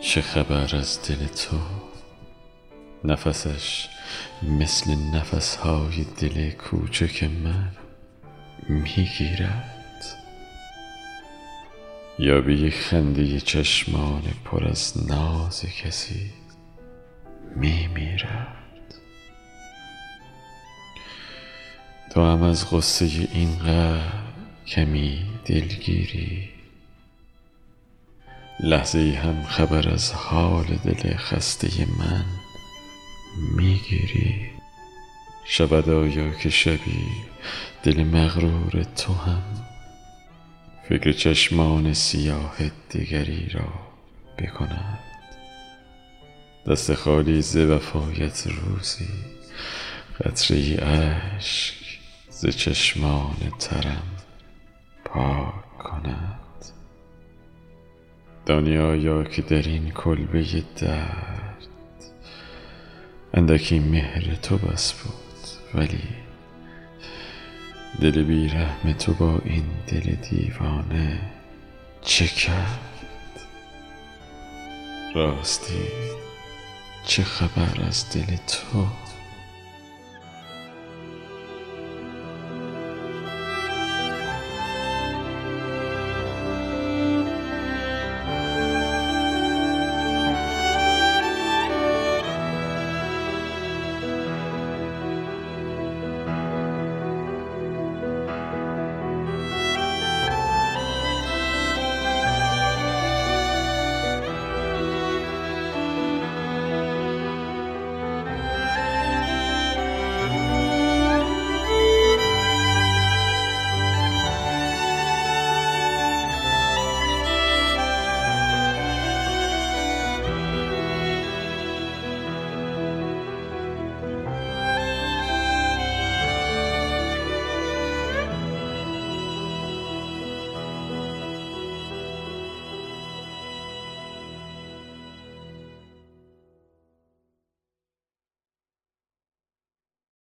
چه خبر از دل تو؟ نفسش مثل نفس های دل کوچک من می‌گیرد. یا به یک خنده چشمان پر از ناز کسی میمیرد. تو هم از غصه اینقدر کمی دلگیری لحظه هم خبر از حال دل خسته من می‌گیری. شود آیا که شبی دل مغرور تو هم؟ فکر چشمان سیاه دگری را بکند. دست خالی ز وفایت روزی قطره اشک ز چشمان ترم پاک کند. دانی آیا که در این کلبه درد. اندکی مهر تو بس بود ولی دل بیرحم تو با این دل دیوانه چه کرد؟ راستی چه خبر از دل تو؟